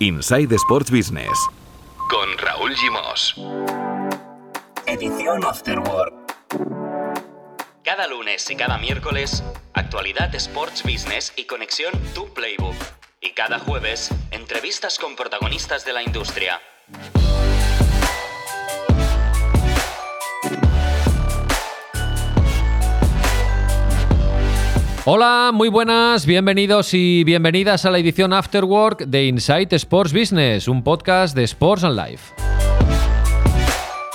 Inside Sports Business. Con Raúl Gimos. Edición Afterwork. Cada lunes y cada miércoles, actualidad Sports Business y conexión Tu Playbook. Y cada jueves, entrevistas con protagonistas de la industria. Hola, muy buenas, bienvenidos y bienvenidas a la edición Afterwork de Insight Sports Business, un podcast de Sports and Life.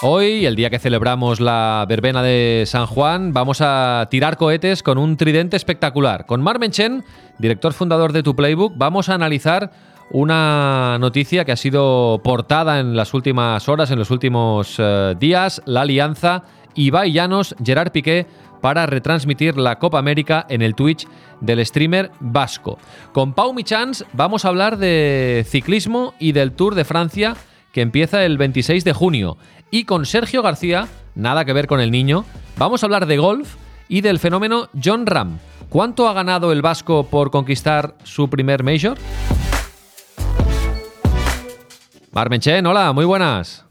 Hoy, el día que celebramos la verbena de San Juan, vamos a tirar cohetes con un tridente espectacular. Con Mar Menchen, director fundador de Tu Playbook, vamos a analizar una noticia que ha sido portada en las últimas horas, en los últimos eh, días, la alianza Ibai Llanos, Gerard Piqué para retransmitir la Copa América en el Twitch del streamer vasco. Con Pau Michans vamos a hablar de ciclismo y del Tour de Francia que empieza el 26 de junio. Y con Sergio García, nada que ver con el niño, vamos a hablar de golf y del fenómeno John Ram. ¿Cuánto ha ganado el vasco por conquistar su primer major? Marmenchen, hola, muy buenas.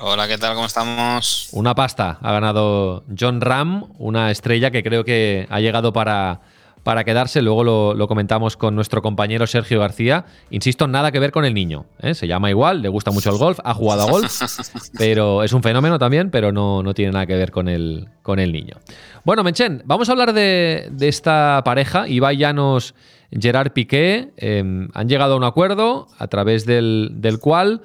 Hola, ¿qué tal? ¿Cómo estamos? Una pasta ha ganado John Ram, una estrella que creo que ha llegado para, para quedarse. Luego lo, comentamos con nuestro compañero Sergio García. Insisto, nada que ver con el niño. ¿eh? Se llama igual, le gusta mucho el golf, ha jugado a golf, pero es un fenómeno también, pero no, no tiene nada que ver con el, con el niño. Bueno, Menchen, vamos a hablar de, esta pareja, Ibai Llanos, Gerard Piqué. Em, han llegado a un acuerdo a través del, del cual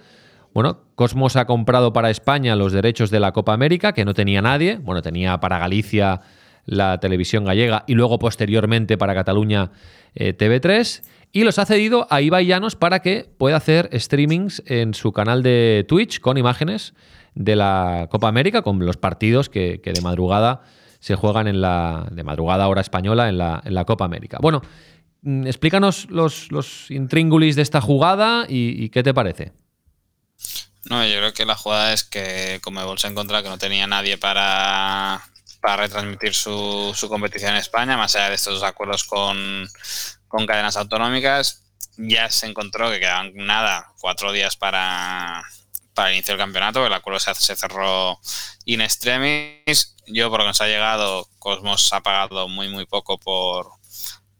bueno, Cosmos ha comprado para España los derechos de la Copa América, que no tenía nadie. Bueno, tenía para Galicia la televisión gallega y luego posteriormente para Cataluña eh, TV3. Y los ha cedido a Ibai Llanos para que pueda hacer streamings en su canal de Twitch con imágenes de la Copa América, con los partidos que, de madrugada se juegan en la. de madrugada hora española en la, Copa América. Bueno, mm, explícanos los intríngulis de esta jugada y qué te parece. No, yo creo que la jugada es que como se encontró que no tenía nadie para, retransmitir su, su, competición en España, más allá de estos dos acuerdos con, cadenas autonómicas, ya se encontró que quedaban nada, cuatro días para, para el campeonato, el acuerdo se, se cerró in extremis. Yo, por que nos ha llegado, Cosmos ha pagado muy, muy poco por,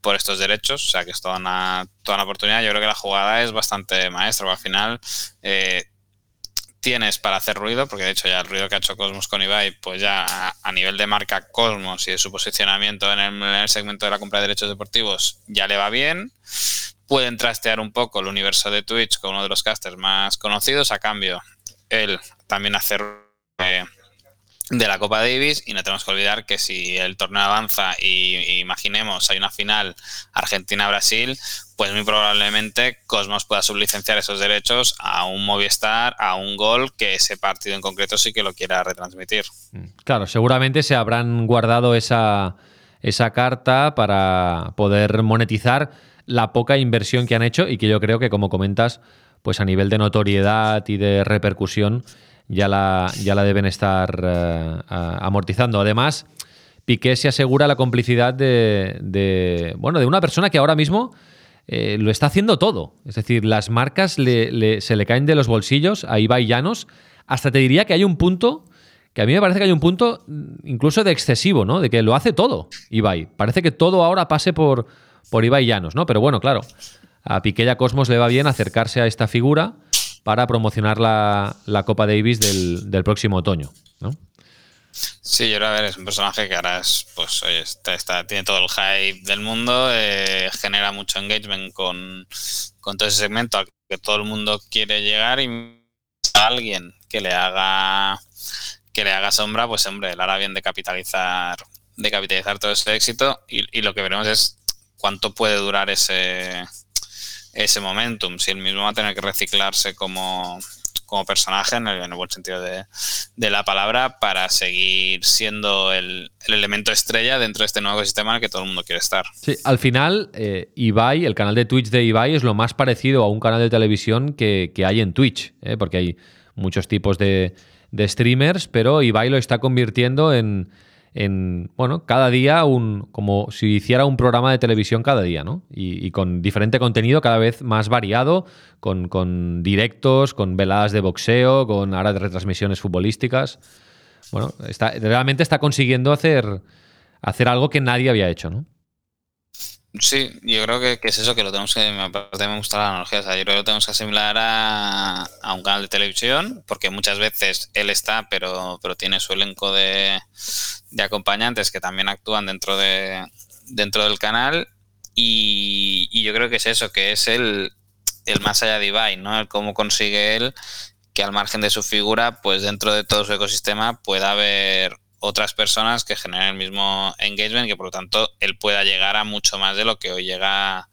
por estos derechos, o sea que es toda una, toda una oportunidad. Yo creo que la jugada es bastante maestra, al final eh, tienes para hacer ruido, porque de hecho ya el ruido que ha hecho Cosmos con Ibai, pues ya a, nivel de marca Cosmos y de su posicionamiento en el, segmento de la compra de derechos deportivos ya le va bien. Pueden trastear un poco el universo de Twitch con uno de los casters más conocidos, a cambio él también hacer eh, de la Copa Davis y no tenemos que olvidar que si el torneo avanza y, imaginemos hay una final Argentina-Brasil, pues muy probablemente Cosmos pueda sublicenciar esos derechos a un Movistar, a un gol que ese partido en concreto sí que lo quiera retransmitir. Mm, claro, seguramente se habrán guardado esa, esa carta para poder monetizar la poca inversión que han hecho y que yo creo que como comentas, pues a nivel de notoriedad y de repercusión, ya la, ya la deben estar eh, amortizando. Además, Piqué se asegura la complicidad de, bueno, de una persona que ahora mismo eh, lo está haciendo todo. Es decir, las marcas se le caen de los bolsillos a Ibai Llanos. Hasta te diría que hay un punto, que a mí me parece que hay un punto incluso de excesivo, ¿no? De que lo hace todo Ibai. Parece que todo ahora pase por, por Ibai Llanos, ¿no? Pero bueno, claro, a Piqué y a Cosmos le va bien acercarse a esta figura para promocionar la, Copa Davis del, próximo otoño, ¿no? Sí, yo a ver, es un personaje que ahora es, pues, oye, está, tiene todo el hype del mundo, eh, genera mucho engagement con, todo ese segmento al que todo el mundo quiere llegar y a alguien que le haga que le haga sombra, pues hombre, le hará bien de capitalizar, de capitalizar todo ese éxito y, y lo que veremos es cuánto puede durar ese, ese momentum, si él mismo va a tener que reciclarse como, como personaje, en el, buen sentido de, la palabra, para seguir siendo el, elemento estrella dentro de este nuevo ecosistema en el que todo el mundo quiere estar. Sí, al final, eh, Ibai, el canal de Twitch de Ibai es lo más parecido a un canal de televisión que, hay en Twitch, ¿eh? porque hay muchos tipos de, de streamers, pero Ibai lo está convirtiendo en en, bueno, cada día un, como si hiciera un programa de televisión cada día, ¿no? Y, con diferente contenido cada vez más variado, con, con, directos, con veladas de boxeo, con ahora de retransmisiones futbolísticas. Bueno, está, realmente está consiguiendo hacer, hacer algo que nadie había hecho, ¿no? Sí, yo creo que, es eso que lo tenemos que. Me, me gusta la analogía. O sea, yo creo que lo tenemos que asimilar a, a, un canal de televisión, porque muchas veces él está, pero, pero tiene su elenco de, de acompañantes que también actúan dentro, de, dentro del canal. Y, y yo creo que es eso, que es el, el más allá de Ibai, ¿no? El cómo consigue él que al margen de su figura, pues dentro de todo su ecosistema pueda haber otras personas que generen el mismo engagement y que por lo tanto él pueda llegar a mucho más de lo que hoy llega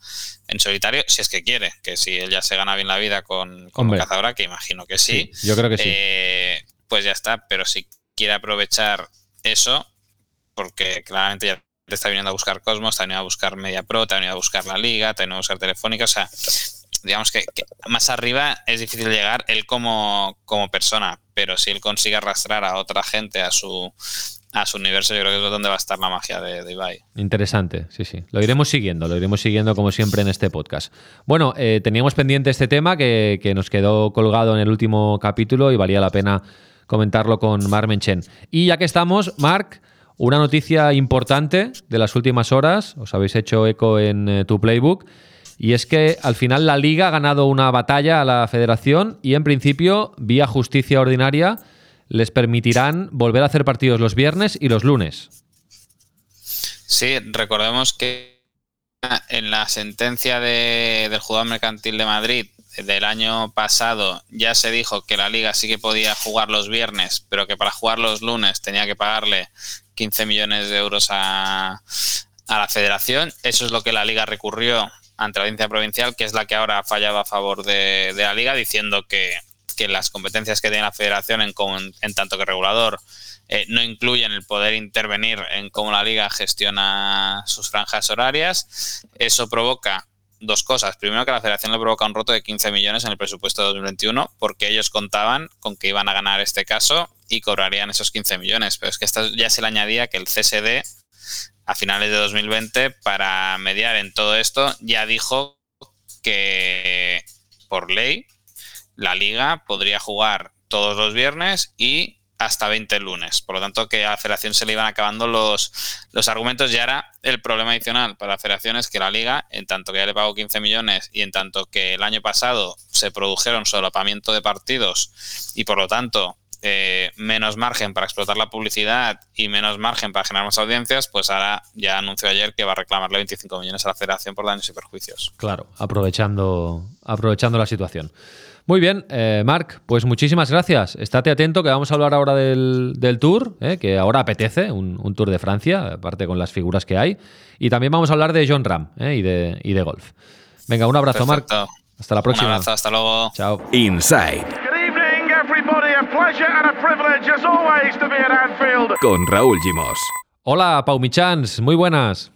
en solitario, si es que quiere, que si él ya se gana bien la vida con, con cazadora, que imagino que sí, yo creo que sí. Eh, pues ya está, pero si quiere aprovechar eso, porque claramente ya te está viniendo a buscar Cosmos, te ha venido a buscar Media Pro, te ha venido a buscar la Liga, te ha venido a buscar Telefónica, o sea, digamos que, más arriba es difícil llegar él como, como persona, pero si él consigue arrastrar a otra gente a su, a su universo, yo creo que es donde va a estar la magia de, Ibai. Interesante, sí, sí. Lo iremos siguiendo, lo iremos siguiendo como siempre en este podcast. Bueno, eh, teníamos pendiente este tema que, nos quedó colgado en el último capítulo y valía la pena comentarlo con Mark Menchen. Y ya que estamos, Mark, una noticia importante de las últimas horas, os habéis hecho eco en eh, tu playbook, y es que al final la liga ha ganado una batalla a la federación y en principio, vía justicia ordinaria, les permitirán volver a hacer partidos los viernes y los lunes. Sí, recordemos que en la sentencia del jugador mercantil de Madrid del año pasado ya se dijo que la liga sí que podía jugar los viernes, pero que para jugar los lunes tenía que pagarle 15 millones de euros a, a la federación. Eso es lo que la liga recurrió ante la audiencia provincial, que es la que ahora ha fallado a favor de, la liga, diciendo que, las competencias que tiene la federación en, en tanto que regulador eh, no incluyen el poder intervenir en cómo la liga gestiona sus franjas horarias. Eso provoca dos cosas. Primero, que la federación le provoca un roto de 15 millones en el presupuesto de 2021 porque ellos contaban con que iban a ganar este caso y cobrarían esos 15 millones. Pero es que esto ya se le añadía que el CSD a finales de 2020 para mediar en todo esto, ya dijo que por ley la liga podría jugar todos los viernes y hasta 20 lunes. Por lo tanto, que a la federación se le iban acabando los, los argumentos. Y ahora el problema adicional para la federación es que la liga, en tanto que ya le pagó 15 millones y en tanto que el año pasado se produjeron solapamiento de partidos y por lo tanto eh, menos margen para explotar la publicidad y menos margen para generar más audiencias, pues ahora ya anunció ayer que va a reclamarle 25 millones a la federación por daños y perjuicios. Claro, aprovechando, aprovechando la situación. Muy bien, eh, Marc, pues muchísimas gracias. Estate atento que vamos a hablar ahora del, tour, eh, que ahora apetece, un, tour de Francia, aparte con las figuras que hay. Y también vamos a hablar de John Ram y, de, y de golf. Venga, un abrazo, Marc. Hasta la próxima. Un abrazo, hasta luego. Chao. Inside. Con Raúl Gimos. Hola, Pau Michans, muy buenas.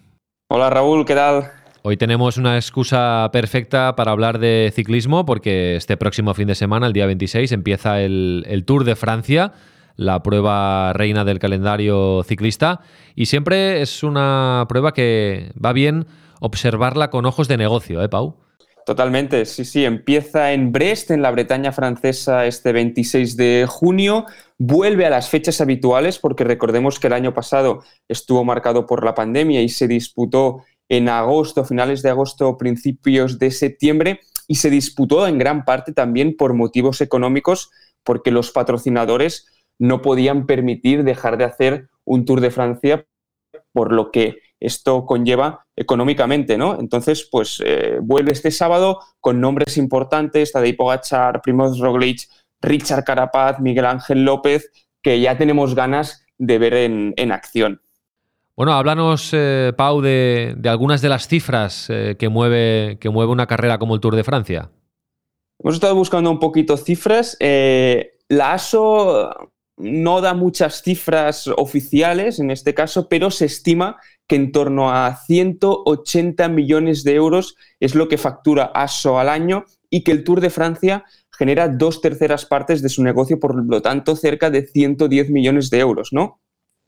Hola Raúl, ¿qué tal? Hoy tenemos una excusa perfecta para hablar de ciclismo porque este próximo fin de semana, el día 26, empieza el, el Tour de Francia, la prueba reina del calendario ciclista y siempre es una prueba que va bien observarla con ojos de negocio, ¿eh, Pau? Totalmente, sí, sí. Empieza en Brest, en la Bretaña francesa, este 26 de junio. Vuelve a las fechas habituales, porque recordemos que el año pasado estuvo marcado por la pandemia y se disputó en agosto, finales de agosto, principios de septiembre, y se disputó en gran parte también por motivos económicos, porque los patrocinadores no podían permitir dejar de hacer un Tour de Francia, por lo que esto conlleva económicamente, ¿no? Entonces, pues eh, vuelve este sábado con nombres importantes, Tadej Pogacar, Primoz Roglic, Richard Carapaz, Miguel Ángel López, que ya tenemos ganas de ver en, acción. Bueno, háblanos, eh, Pau, de, algunas de las cifras eh, que, mueve, que mueve una carrera como el Tour de Francia. Hemos estado buscando un poquito cifras. la ASO no da muchas cifras oficiales en este caso, pero se estima que en torno a 180 millones de euros es lo que factura ASO al año y que el Tour de Francia genera dos terceras partes de su negocio, por lo tanto cerca de 110 millones de euros, ¿no?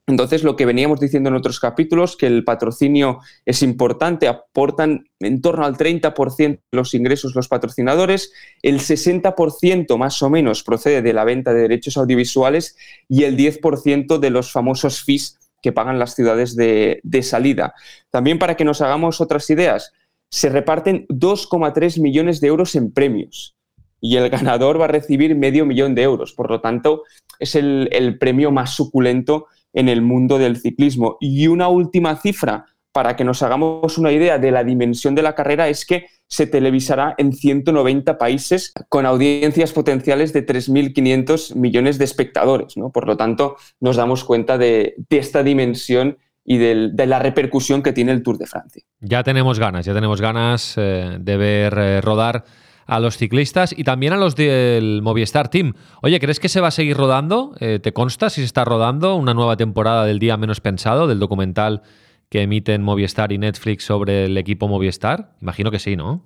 Entonces, lo que veníamos diciendo en otros capítulos, que el patrocinio es importante, aportan en torno al 30% de los ingresos los patrocinadores, el 60% más o menos procede de la venta de derechos audiovisuales y el 10% de los famosos fees que pagan las ciudades de, de salida. También para que nos hagamos otras ideas, se reparten 2,3 millones de euros en premios y el ganador va a recibir medio millón de euros. Por lo tanto, es el, el premio más suculento en el mundo del ciclismo. Y una última cifra para que nos hagamos una idea de la dimensión de la carrera es que se televisará en 190 países con audiencias potenciales de 3.500 millones de espectadores. ¿no? Por lo tanto, nos damos cuenta de, esta dimensión y de, de, la repercusión que tiene el Tour de Francia. Ya tenemos ganas, ya tenemos ganas eh, de ver eh, rodar a los ciclistas y también a los del Movistar Team. Oye, ¿crees que se va a seguir rodando? Eh, ¿Te consta si se está rodando una nueva temporada del Día Menos Pensado, del documental que emiten Movistar y Netflix sobre el equipo Movistar? Imagino que sí, ¿no?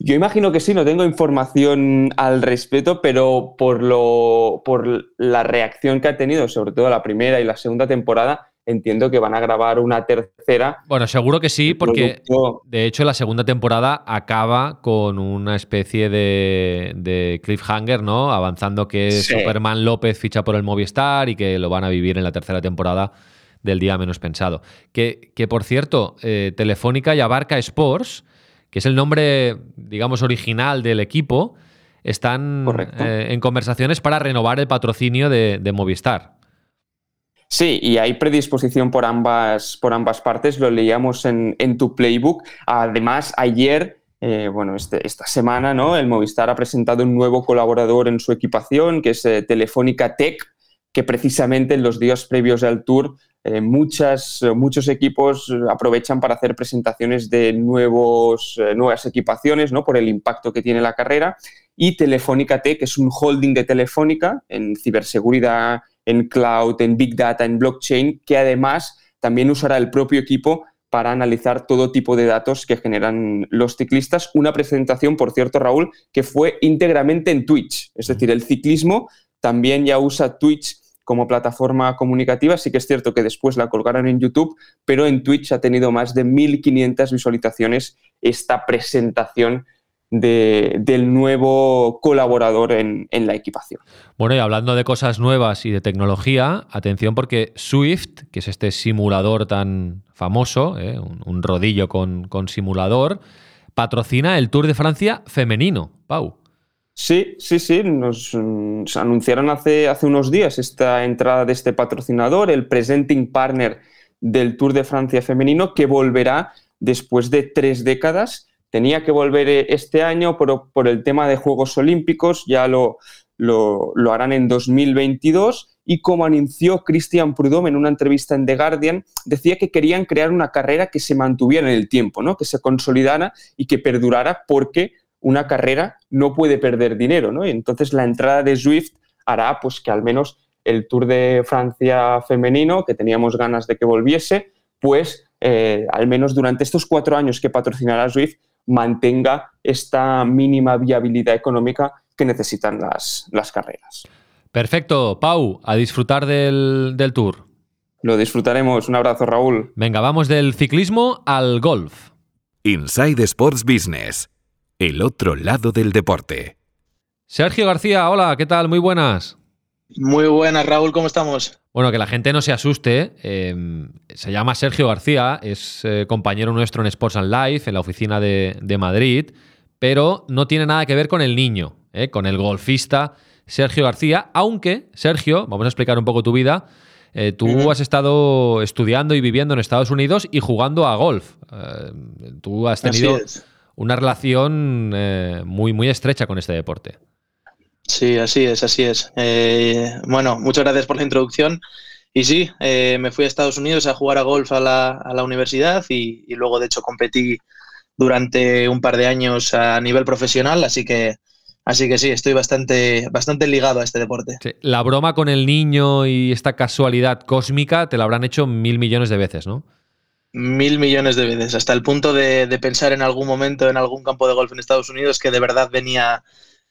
Yo imagino que sí, no tengo información al respecto, pero por, lo, por la reacción que ha tenido, sobre todo la primera y la segunda temporada, entiendo que van a grabar una tercera. Bueno, seguro que sí, porque de hecho la segunda temporada acaba con una especie de, de cliffhanger, ¿no? Avanzando que sí. Superman López ficha por el Movistar y que lo van a vivir en la tercera temporada del día menos pensado. Que, que por cierto, eh, Telefónica y Abarca Sports, que es el nombre, digamos, original del equipo, están eh, en conversaciones para renovar el patrocinio de, de Movistar. Sí, y hay predisposición por ambas, por ambas partes, lo leíamos en, en tu playbook. Además, ayer, eh, bueno, este, esta semana, ¿no? El Movistar ha presentado un nuevo colaborador en su equipación, que es eh, Telefónica Tech, que precisamente en los días previos al Tour eh, muchas, muchos equipos aprovechan para hacer presentaciones de nuevos, eh, nuevas equipaciones, ¿no? Por el impacto que tiene la carrera. Y Telefónica Tech es un holding de Telefónica en ciberseguridad en cloud, en big data, en blockchain, que además también usará el propio equipo para analizar todo tipo de datos que generan los ciclistas. Una presentación, por cierto, Raúl, que fue íntegramente en Twitch. Es decir, el ciclismo también ya usa Twitch como plataforma comunicativa. Sí que es cierto que después la colgaron en YouTube, pero en Twitch ha tenido más de 1.500 visualizaciones esta presentación de, del nuevo colaborador en, la equipación. Bueno, y hablando de cosas nuevas y de tecnología, atención porque Swift, que es este simulador tan famoso, ¿eh? un, un, rodillo con, con, simulador, patrocina el Tour de Francia femenino. Pau. Sí, sí, sí, nos, anunciaron hace, hace unos días esta entrada de este patrocinador, el presenting partner del Tour de Francia femenino, que volverá después de tres décadas tenía que volver este año, pero por el tema de Juegos Olímpicos ya lo, lo, lo harán en 2022 y como anunció Christian Prudhomme en una entrevista en The Guardian, decía que querían crear una carrera que se mantuviera en el tiempo, ¿no? que se consolidara y que perdurara porque una carrera no puede perder dinero. ¿no? Y entonces la entrada de Swift hará pues, que al menos el Tour de Francia femenino, que teníamos ganas de que volviese, pues eh, al menos durante estos cuatro años que patrocinará Swift, mantenga esta mínima viabilidad económica que necesitan las, las carreras. Perfecto, Pau, a disfrutar del, del, tour. Lo disfrutaremos. Un abrazo, Raúl. Venga, vamos del ciclismo al golf. Inside Sports Business, el otro lado del deporte. Sergio García, hola, ¿qué tal? Muy buenas. Muy buenas, Raúl, ¿cómo estamos? Bueno, que la gente no se asuste. Eh, se llama Sergio García, es eh, compañero nuestro en Sports and Life, en la oficina de, de, Madrid, pero no tiene nada que ver con el niño, eh, con el golfista Sergio García, aunque, Sergio, vamos a explicar un poco tu vida. Eh, tú uh -huh. has estado estudiando y viviendo en Estados Unidos y jugando a golf. tú has tenido una relación muy, muy estrecha con este deporte. Sí, así es, así es. Eh, bueno, muchas gracias por la introducción. Y sí, eh, me fui a Estados Unidos a jugar a golf a la, a la universidad y, y, luego, de hecho, competí durante un par de años a nivel profesional, así que, así que sí, estoy bastante, bastante ligado a este deporte. Sí, la broma con el niño y esta casualidad cósmica te la habrán hecho mil millones de veces, ¿no? Mil millones de veces, hasta el punto de, de pensar en algún momento en algún campo de golf en Estados Unidos que de verdad venía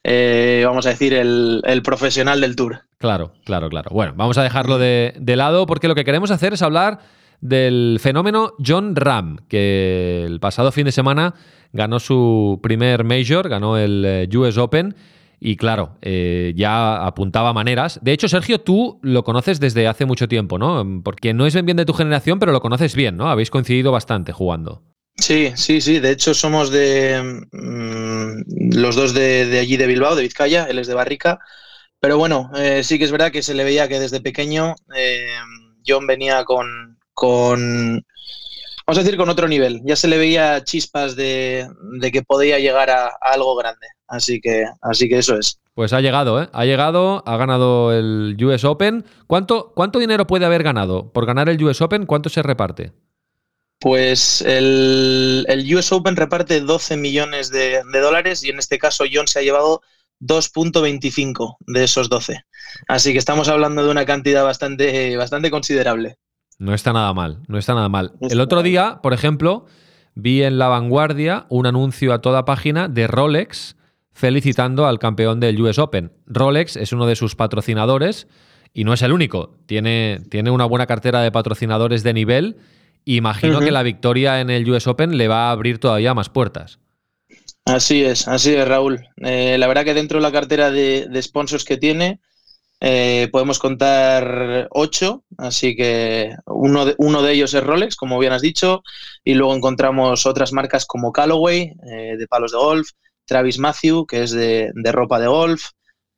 eh, vamos a decir, el, profesional del tour. Claro, claro, claro. Bueno, vamos a dejarlo de, lado porque lo que queremos hacer es hablar del fenómeno John Ram, que el pasado fin de semana ganó su primer major, ganó el eh, US Open. Y claro, eh, ya apuntaba maneras. De hecho, Sergio, tú lo conoces desde hace mucho tiempo, ¿no? Porque no es bien de tu generación, pero lo conoces bien, ¿no? Habéis coincidido bastante jugando. Sí, sí, sí. De hecho, somos de mm, los dos de, allí de Bilbao, de Vizcaya, él es de Barrica. Pero bueno, eh, sí que es verdad que se le veía que desde pequeño eh, John venía con, con, vamos a decir, con otro nivel. Ya se le veía chispas de, que podía llegar a, algo grande. Así que, así que eso es. Pues ha llegado, ¿eh? Ha llegado, ha ganado el US Open. ¿Cuánto, ¿Cuánto dinero puede haber ganado? Por ganar el US Open, ¿cuánto se reparte? Pues el, US Open reparte 12 millones de, dólares y en este caso John se ha llevado 2.25 de esos 12. Así que estamos hablando de una cantidad bastante, bastante considerable. No está nada mal, no está nada mal. el otro día, por ejemplo, vi en La Vanguardia un anuncio a toda página de Rolex felicitando al campeón del US Open. Rolex es uno de sus patrocinadores y no es el único. Tiene, tiene una buena cartera de patrocinadores de nivel Imagino que la victoria en el US Open le va a abrir todavía más puertas. Así es, así es, Raúl. Eh, la verdad que dentro de la cartera de, sponsors que tiene, eh, podemos contar ocho, así que uno de, uno de, ellos es Rolex, como bien has dicho, y luego encontramos otras marcas como Callaway, eh, de palos de golf, Travis Matthew, que es de, ropa de golf,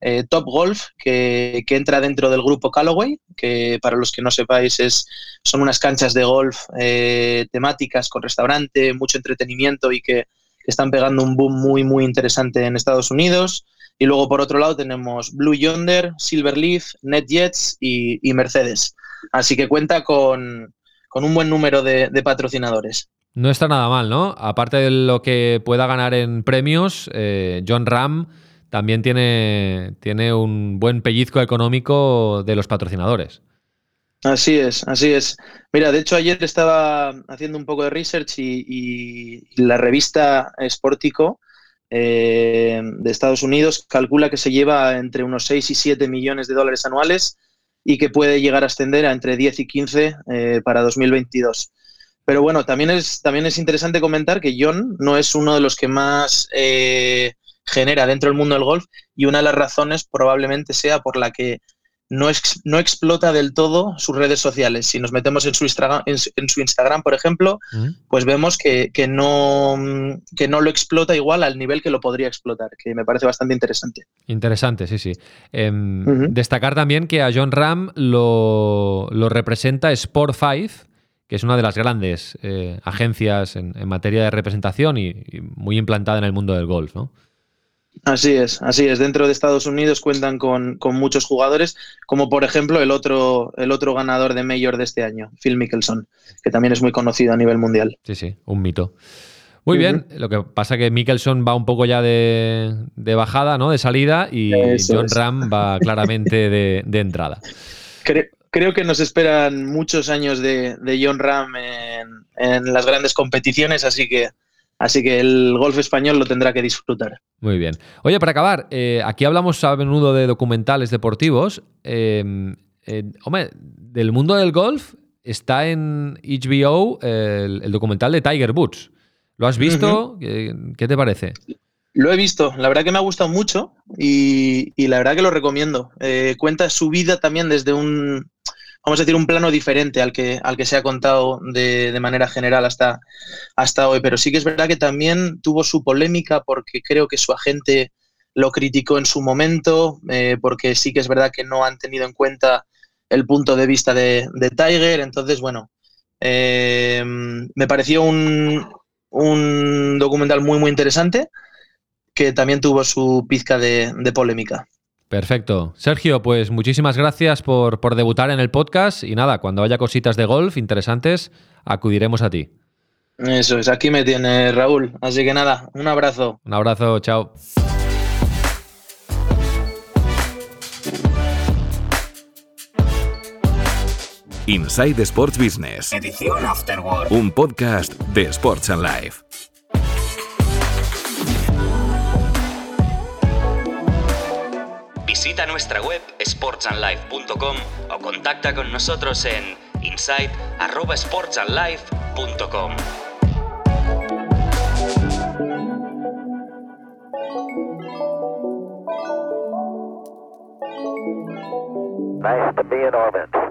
eh, Top Golf, que, entra dentro del grupo Callaway, que para los que no sepáis es, son unas canchas de golf eh, temáticas con restaurante, mucho entretenimiento y que, están pegando un boom muy, muy interesante en Estados Unidos. Y luego por otro lado tenemos Blue Yonder, Silver Leaf, NetJets y, y Mercedes. Así que cuenta con, un buen número de, patrocinadores. No está nada mal, ¿no? Aparte de lo que pueda ganar en premios, eh, John Ram también tiene, tiene un buen pellizco económico de los patrocinadores. Así es, así es. Mira, de hecho ayer estaba haciendo un poco de research y, la revista Sportico eh, de Estados Unidos calcula que se lleva entre unos 6 y 7 millones de dólares anuales y que puede llegar a ascender a entre 10 y 15 eh, para 2022. Pero bueno, también es, también es interesante comentar que John no es uno de los que más eh, genera dentro del mundo del golf y una de las razones probablemente sea por la que no, no explota del todo sus redes sociales. Si nos metemos en su Instagram, en, su Instagram por ejemplo, pues vemos que, no, que no lo explota igual al nivel que lo podría explotar, que me parece bastante interesante. Interesante, sí, sí. Em, destacar también que a John Ram lo, representa Sport 5, que es una de las grandes eh, agencias en, materia de representación y, y, muy implantada en el mundo del golf, ¿no? Así es, así es. Dentro de Estados Unidos cuentan con, muchos jugadores, como por ejemplo el otro, el otro ganador de Mayor de este año, Phil Mickelson, que también es muy conocido a nivel mundial. Sí, sí, un mito. Muy bien, lo que pasa es que Mickelson va un poco ya de, bajada, ¿no? De salida y John Ram va claramente de, entrada. Creo, que nos esperan muchos años de, John Ram en, en las grandes competiciones, así que Así que el golf español lo tendrá que disfrutar. Muy bien. Oye, para acabar, eh, aquí hablamos a menudo de documentales deportivos. Eh, eh, hombre, del mundo del golf está en HBO el, documental de Tiger Woods. ¿Lo has visto? ¿Qué te parece? Lo he visto, la verdad que me ha gustado mucho y, y la verdad que lo recomiendo. cuenta su vida también desde un, vamos a decir, un plano diferente al que, al que se ha contado de, manera general hasta, hasta hoy. Pero sí que es verdad que también tuvo su polémica porque creo que su agente lo criticó en su momento, eh, porque sí que es verdad que no han tenido en cuenta el punto de vista de, Tiger. Entonces, bueno, eh, me pareció un, un, documental muy, muy interesante que también tuvo su pizca de polémica. Perfecto. Sergio, pues muchísimas gracias por, debutar en el podcast y nada, cuando haya cositas de golf interesantes, acudiremos a ti. Eso es, aquí me tiene Raúl. Así que nada, un abrazo. Un abrazo, chao. Inside Sports Business. Edición Afterward. Un podcast de Sports and Life. Visita nuestra web sportsandlife.com o contacta con nosotros en insight@sportsandlife.com. Nice to be in orbit.